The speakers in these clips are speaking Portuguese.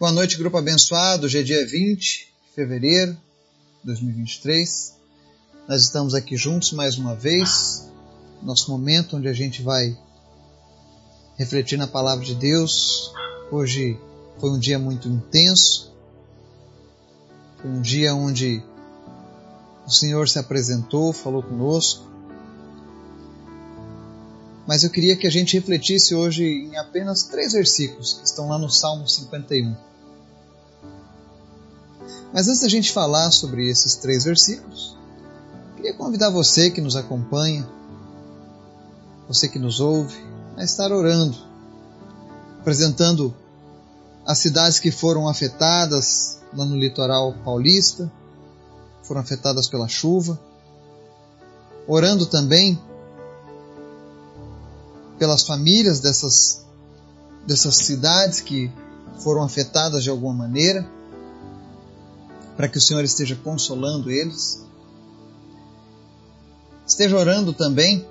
Boa noite, grupo abençoado. Hoje é dia 20 de fevereiro de 2023. Nós estamos aqui juntos mais uma vez, nosso momento onde a gente vai refletir na palavra de Deus. Hoje foi um dia muito intenso, foi um dia onde o Senhor se apresentou, falou conosco. Mas eu queria que a gente refletisse hoje em apenas três versículos que estão lá no Salmo 51. Mas antes da gente falar sobre esses três versículos, queria convidar você que nos acompanha, você que nos ouve, a estar orando, apresentando as cidades que foram afetadas lá no litoral paulista, foram afetadas pela chuva, orando também pelas famílias dessas, dessas cidades que foram afetadas de alguma maneira para que o Senhor esteja consolando eles. Esteja orando também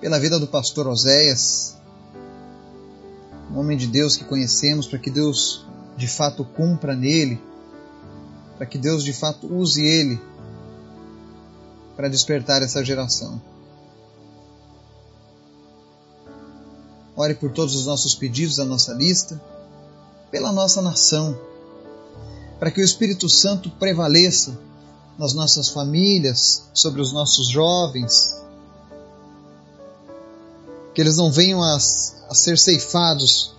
pela vida do pastor Oséias, um homem de Deus que conhecemos, para que Deus de fato cumpra nele, para que Deus de fato use ele para despertar essa geração. Ore por todos os nossos pedidos da nossa lista, pela nossa nação para que o Espírito Santo prevaleça nas nossas famílias, sobre os nossos jovens, que eles não venham a, a ser ceifados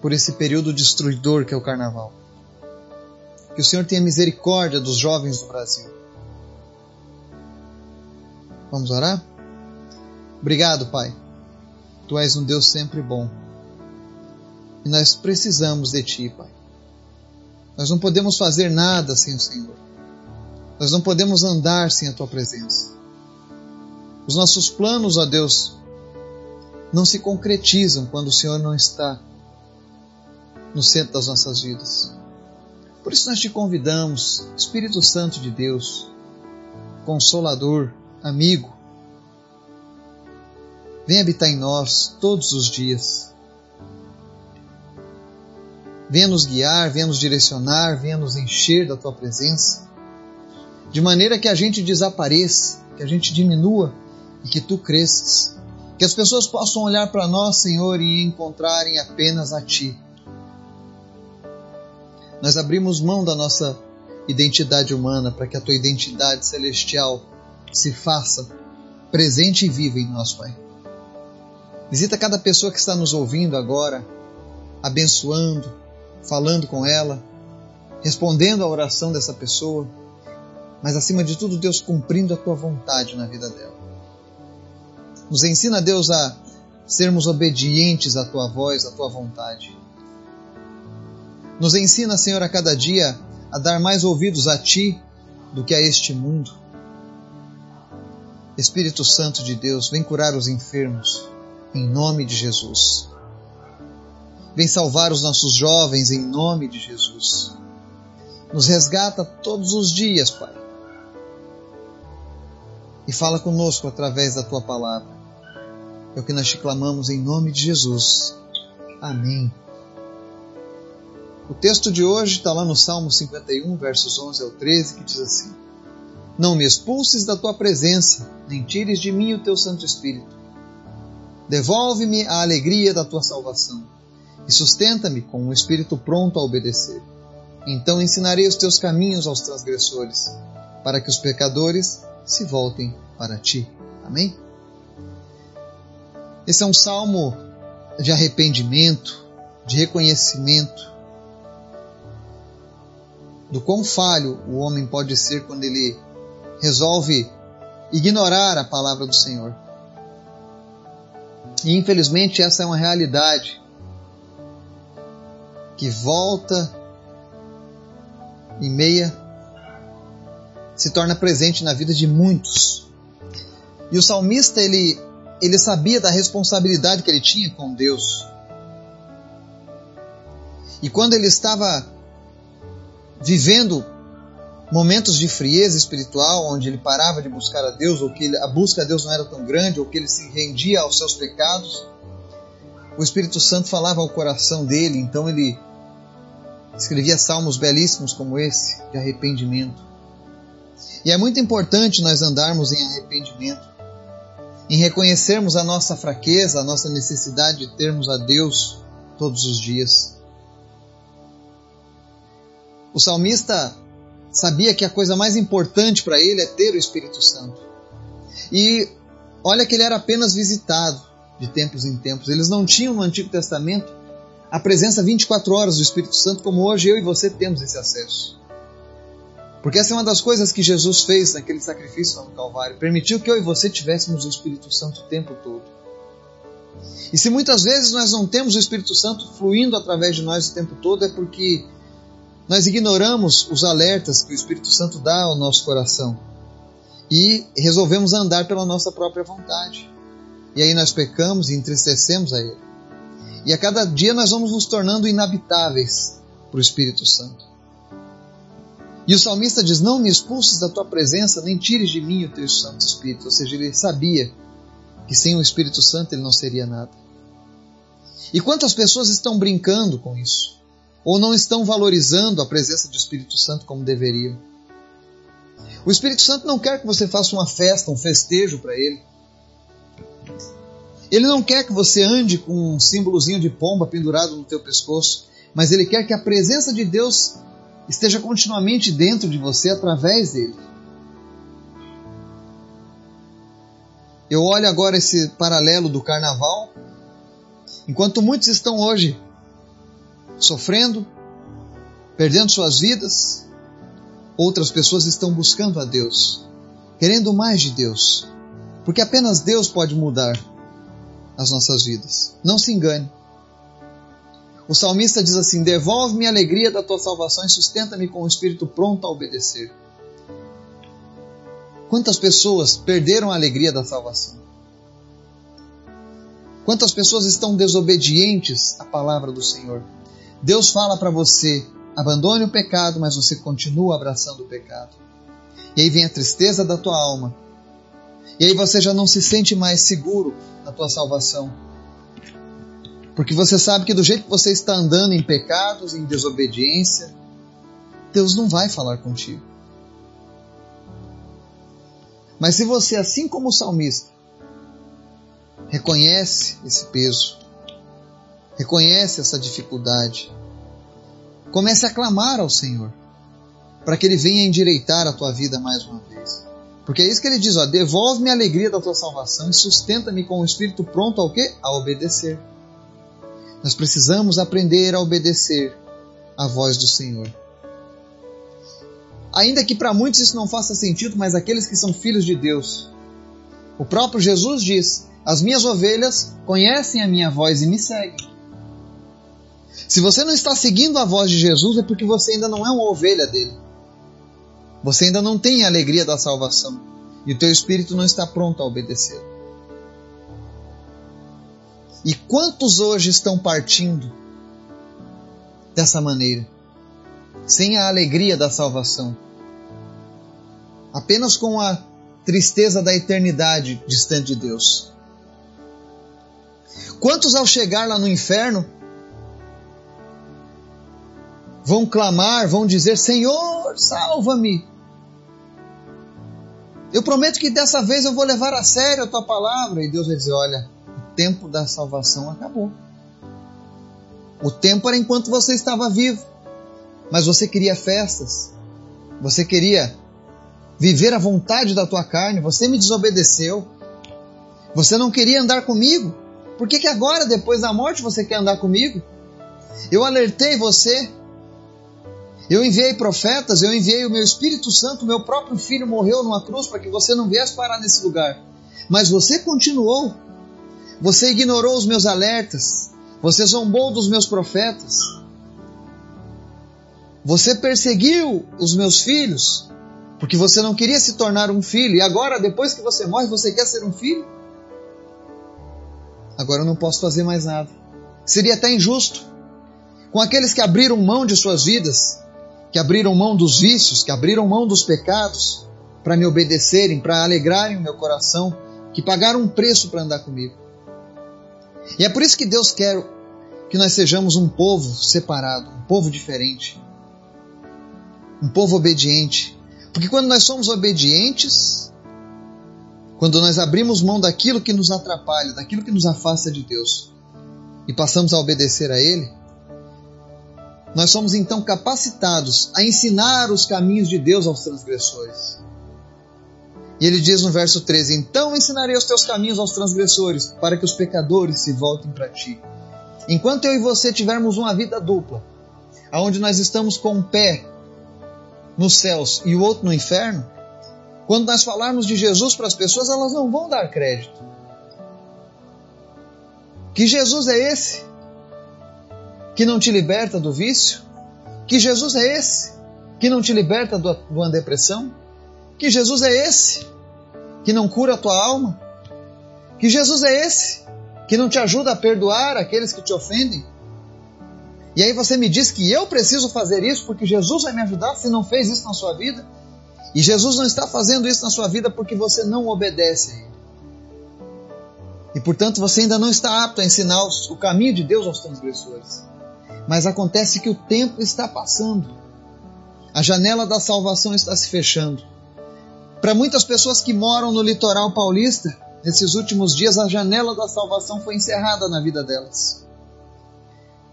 por esse período destruidor que é o carnaval. Que o Senhor tenha misericórdia dos jovens do Brasil. Vamos orar? Obrigado, Pai. Tu és um Deus sempre bom. E nós precisamos de Ti, Pai. Nós não podemos fazer nada sem o Senhor. Nós não podemos andar sem a tua presença. Os nossos planos, ó Deus, não se concretizam quando o Senhor não está no centro das nossas vidas. Por isso nós te convidamos, Espírito Santo de Deus, Consolador, amigo, vem habitar em nós todos os dias venha nos guiar, venha nos direcionar, venha nos encher da tua presença, de maneira que a gente desapareça, que a gente diminua e que tu cresças. Que as pessoas possam olhar para nós, Senhor, e encontrarem apenas a Ti. Nós abrimos mão da nossa identidade humana para que a Tua identidade celestial se faça presente e viva em nós, Pai. Visita cada pessoa que está nos ouvindo agora, abençoando, falando com ela, respondendo à oração dessa pessoa, mas acima de tudo, Deus cumprindo a tua vontade na vida dela. Nos ensina, Deus, a sermos obedientes à tua voz, à tua vontade. Nos ensina, Senhor, a cada dia a dar mais ouvidos a ti do que a este mundo. Espírito Santo de Deus, vem curar os enfermos, em nome de Jesus. Vem salvar os nossos jovens em nome de Jesus. Nos resgata todos os dias, Pai. E fala conosco através da tua palavra. É o que nós te clamamos em nome de Jesus. Amém. O texto de hoje está lá no Salmo 51, versos 11 ao 13, que diz assim: Não me expulses da tua presença, nem tires de mim o teu Santo Espírito. Devolve-me a alegria da tua salvação e sustenta-me com um espírito pronto a obedecer. Então ensinarei os teus caminhos aos transgressores, para que os pecadores se voltem para ti. Amém? Esse é um salmo de arrependimento, de reconhecimento do quão falho o homem pode ser quando ele resolve ignorar a palavra do Senhor. E infelizmente essa é uma realidade que volta e meia se torna presente na vida de muitos. E o salmista ele ele sabia da responsabilidade que ele tinha com Deus. E quando ele estava vivendo momentos de frieza espiritual, onde ele parava de buscar a Deus, ou que a busca a Deus não era tão grande, ou que ele se rendia aos seus pecados, o Espírito Santo falava ao coração dele, então ele escrevia salmos belíssimos como esse, de arrependimento. E é muito importante nós andarmos em arrependimento, em reconhecermos a nossa fraqueza, a nossa necessidade de termos a Deus todos os dias. O salmista sabia que a coisa mais importante para ele é ter o Espírito Santo. E olha que ele era apenas visitado de tempos em tempos. Eles não tinham no Antigo Testamento a presença 24 horas do Espírito Santo como hoje eu e você temos esse acesso. Porque essa é uma das coisas que Jesus fez naquele sacrifício no Calvário. Permitiu que eu e você tivéssemos o Espírito Santo o tempo todo. E se muitas vezes nós não temos o Espírito Santo fluindo através de nós o tempo todo, é porque nós ignoramos os alertas que o Espírito Santo dá ao nosso coração e resolvemos andar pela nossa própria vontade. E aí nós pecamos e entristecemos a Ele. E a cada dia nós vamos nos tornando inabitáveis para o Espírito Santo. E o salmista diz: Não me expulses da tua presença, nem tires de mim o teu Santo Espírito. Ou seja, ele sabia que sem o Espírito Santo ele não seria nada. E quantas pessoas estão brincando com isso? Ou não estão valorizando a presença do Espírito Santo como deveriam? O Espírito Santo não quer que você faça uma festa, um festejo para ele. Ele não quer que você ande com um símbolozinho de pomba pendurado no teu pescoço, mas ele quer que a presença de Deus esteja continuamente dentro de você através dele. Eu olho agora esse paralelo do carnaval, enquanto muitos estão hoje sofrendo, perdendo suas vidas, outras pessoas estão buscando a Deus, querendo mais de Deus, porque apenas Deus pode mudar as nossas vidas. Não se engane. O salmista diz assim: Devolve-me a alegria da tua salvação e sustenta-me com o espírito pronto a obedecer. Quantas pessoas perderam a alegria da salvação? Quantas pessoas estão desobedientes à palavra do Senhor? Deus fala para você: abandone o pecado, mas você continua abraçando o pecado. E aí vem a tristeza da tua alma. E aí você já não se sente mais seguro na tua salvação. Porque você sabe que do jeito que você está andando em pecados, em desobediência, Deus não vai falar contigo. Mas se você, assim como o salmista, reconhece esse peso, reconhece essa dificuldade, comece a clamar ao Senhor para que Ele venha endireitar a tua vida mais uma vez. Porque é isso que ele diz, ó, devolve-me a alegria da tua salvação e sustenta-me com o espírito pronto ao quê? A obedecer. Nós precisamos aprender a obedecer à voz do Senhor. Ainda que para muitos isso não faça sentido, mas aqueles que são filhos de Deus, o próprio Jesus diz: As minhas ovelhas conhecem a minha voz e me seguem. Se você não está seguindo a voz de Jesus, é porque você ainda não é uma ovelha dele. Você ainda não tem a alegria da salvação e o teu espírito não está pronto a obedecer. E quantos hoje estão partindo dessa maneira, sem a alegria da salvação, apenas com a tristeza da eternidade distante de Deus? Quantos ao chegar lá no inferno vão clamar, vão dizer: Senhor, salva-me? Eu prometo que dessa vez eu vou levar a sério a tua palavra. E Deus vai dizer: Olha, tempo da salvação acabou. O tempo era enquanto você estava vivo, mas você queria festas, você queria viver a vontade da tua carne, você me desobedeceu, você não queria andar comigo, por que, que agora, depois da morte, você quer andar comigo? Eu alertei você, eu enviei profetas, eu enviei o meu Espírito Santo, meu próprio filho morreu numa cruz para que você não viesse parar nesse lugar. Mas você continuou você ignorou os meus alertas. Você zombou dos meus profetas. Você perseguiu os meus filhos porque você não queria se tornar um filho. E agora, depois que você morre, você quer ser um filho? Agora eu não posso fazer mais nada. Seria até injusto com aqueles que abriram mão de suas vidas, que abriram mão dos vícios, que abriram mão dos pecados, para me obedecerem, para alegrarem o meu coração, que pagaram um preço para andar comigo. E é por isso que Deus quer que nós sejamos um povo separado, um povo diferente, um povo obediente. Porque quando nós somos obedientes, quando nós abrimos mão daquilo que nos atrapalha, daquilo que nos afasta de Deus, e passamos a obedecer a Ele, nós somos então capacitados a ensinar os caminhos de Deus aos transgressores. E ele diz no verso 13: Então ensinarei os teus caminhos aos transgressores, para que os pecadores se voltem para ti. Enquanto eu e você tivermos uma vida dupla, aonde nós estamos com um pé nos céus e o outro no inferno, quando nós falarmos de Jesus para as pessoas, elas não vão dar crédito. Que Jesus é esse que não te liberta do vício? Que Jesus é esse que não te liberta de uma depressão? Que Jesus é esse que não cura a tua alma? Que Jesus é esse que não te ajuda a perdoar aqueles que te ofendem? E aí você me diz que eu preciso fazer isso porque Jesus vai me ajudar se não fez isso na sua vida? E Jesus não está fazendo isso na sua vida porque você não obedece a Ele. E portanto você ainda não está apto a ensinar o caminho de Deus aos transgressores. Mas acontece que o tempo está passando. A janela da salvação está se fechando. Para muitas pessoas que moram no litoral paulista, nesses últimos dias a janela da salvação foi encerrada na vida delas.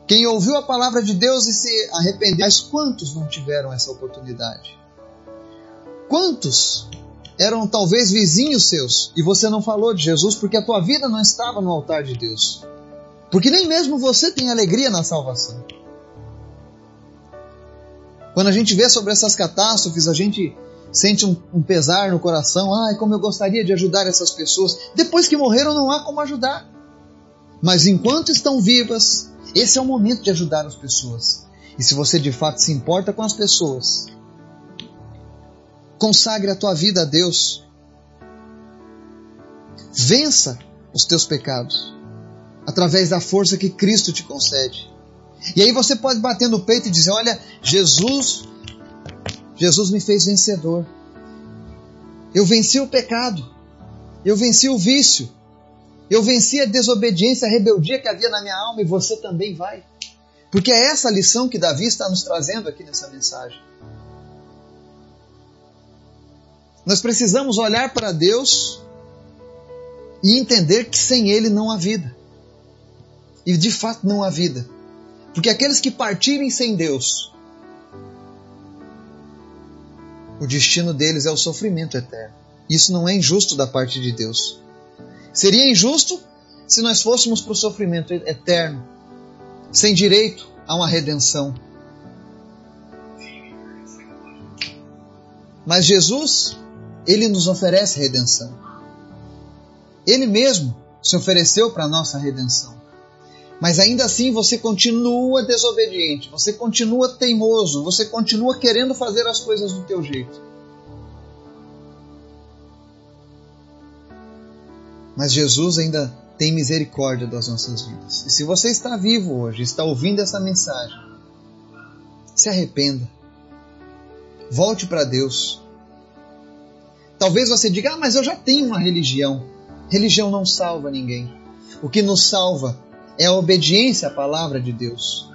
Quem ouviu a palavra de Deus e se arrependeu, mas quantos não tiveram essa oportunidade? Quantos eram talvez vizinhos seus e você não falou de Jesus porque a tua vida não estava no altar de Deus? Porque nem mesmo você tem alegria na salvação. Quando a gente vê sobre essas catástrofes, a gente sente um, um, pesar no coração. Ai, como eu gostaria de ajudar essas pessoas. Depois que morreram, não há como ajudar. Mas enquanto estão vivas, esse é o momento de ajudar as pessoas. E se você de fato se importa com as pessoas, consagre a tua vida a Deus. Vença os teus pecados através da força que Cristo te concede. E aí você pode bater no peito e dizer: Olha, Jesus Jesus me fez vencedor. Eu venci o pecado. Eu venci o vício. Eu venci a desobediência, a rebeldia que havia na minha alma e você também vai. Porque é essa lição que Davi está nos trazendo aqui nessa mensagem. Nós precisamos olhar para Deus e entender que sem Ele não há vida. E de fato não há vida. Porque aqueles que partirem sem Deus o destino deles é o sofrimento eterno. Isso não é injusto da parte de Deus. Seria injusto se nós fôssemos para o sofrimento eterno, sem direito a uma redenção. Mas Jesus, ele nos oferece redenção. Ele mesmo se ofereceu para a nossa redenção. Mas ainda assim você continua desobediente, você continua teimoso, você continua querendo fazer as coisas do teu jeito. Mas Jesus ainda tem misericórdia das nossas vidas. E se você está vivo hoje, está ouvindo essa mensagem, se arrependa. Volte para Deus. Talvez você diga: "Ah, mas eu já tenho uma religião". Religião não salva ninguém. O que nos salva é a obediência à palavra de Deus.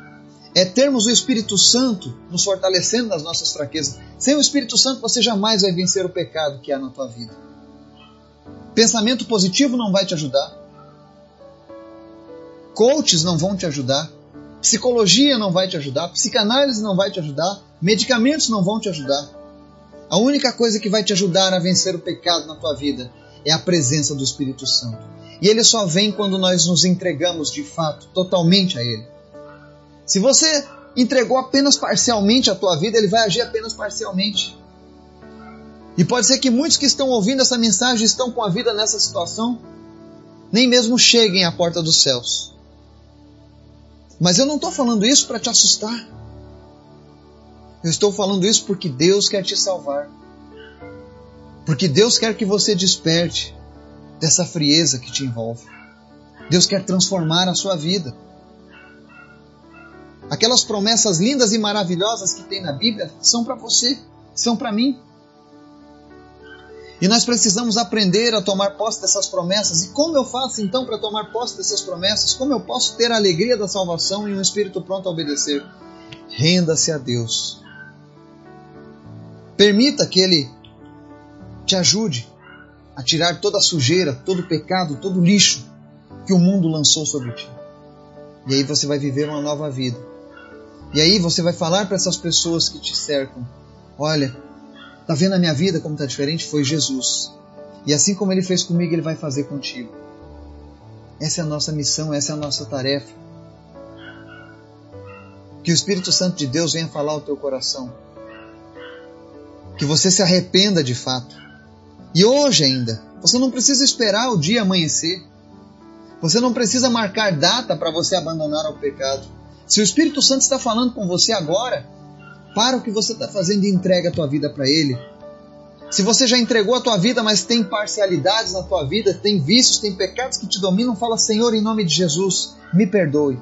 É termos o Espírito Santo nos fortalecendo nas nossas fraquezas. Sem o Espírito Santo você jamais vai vencer o pecado que há na tua vida. Pensamento positivo não vai te ajudar. Coaches não vão te ajudar. Psicologia não vai te ajudar. Psicanálise não vai te ajudar. Medicamentos não vão te ajudar. A única coisa que vai te ajudar a vencer o pecado na tua vida é a presença do Espírito Santo. E ele só vem quando nós nos entregamos de fato, totalmente a ele. Se você entregou apenas parcialmente a tua vida, ele vai agir apenas parcialmente. E pode ser que muitos que estão ouvindo essa mensagem estão com a vida nessa situação, nem mesmo cheguem à porta dos céus. Mas eu não estou falando isso para te assustar. Eu estou falando isso porque Deus quer te salvar. Porque Deus quer que você desperte dessa frieza que te envolve. Deus quer transformar a sua vida. Aquelas promessas lindas e maravilhosas que tem na Bíblia são para você, são para mim. E nós precisamos aprender a tomar posse dessas promessas. E como eu faço então para tomar posse dessas promessas? Como eu posso ter a alegria da salvação e um espírito pronto a obedecer? Renda-se a Deus. Permita que Ele te ajude a tirar toda a sujeira, todo o pecado, todo o lixo que o mundo lançou sobre ti. E aí você vai viver uma nova vida. E aí você vai falar para essas pessoas que te cercam: Olha, tá vendo a minha vida como está diferente? Foi Jesus. E assim como ele fez comigo, ele vai fazer contigo. Essa é a nossa missão, essa é a nossa tarefa. Que o Espírito Santo de Deus venha falar ao teu coração. Que você se arrependa de fato. E hoje ainda, você não precisa esperar o dia amanhecer. Você não precisa marcar data para você abandonar o pecado. Se o Espírito Santo está falando com você agora, para o que você está fazendo e entrega a tua vida para Ele. Se você já entregou a tua vida, mas tem parcialidades na tua vida, tem vícios, tem pecados que te dominam, fala: Senhor, em nome de Jesus, me perdoe.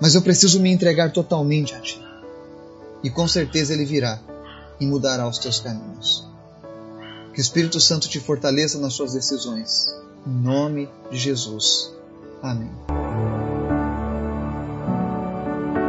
Mas eu preciso me entregar totalmente a Ti. E com certeza Ele virá e mudará os teus caminhos. Que o Espírito Santo te fortaleça nas suas decisões. Em nome de Jesus. Amém.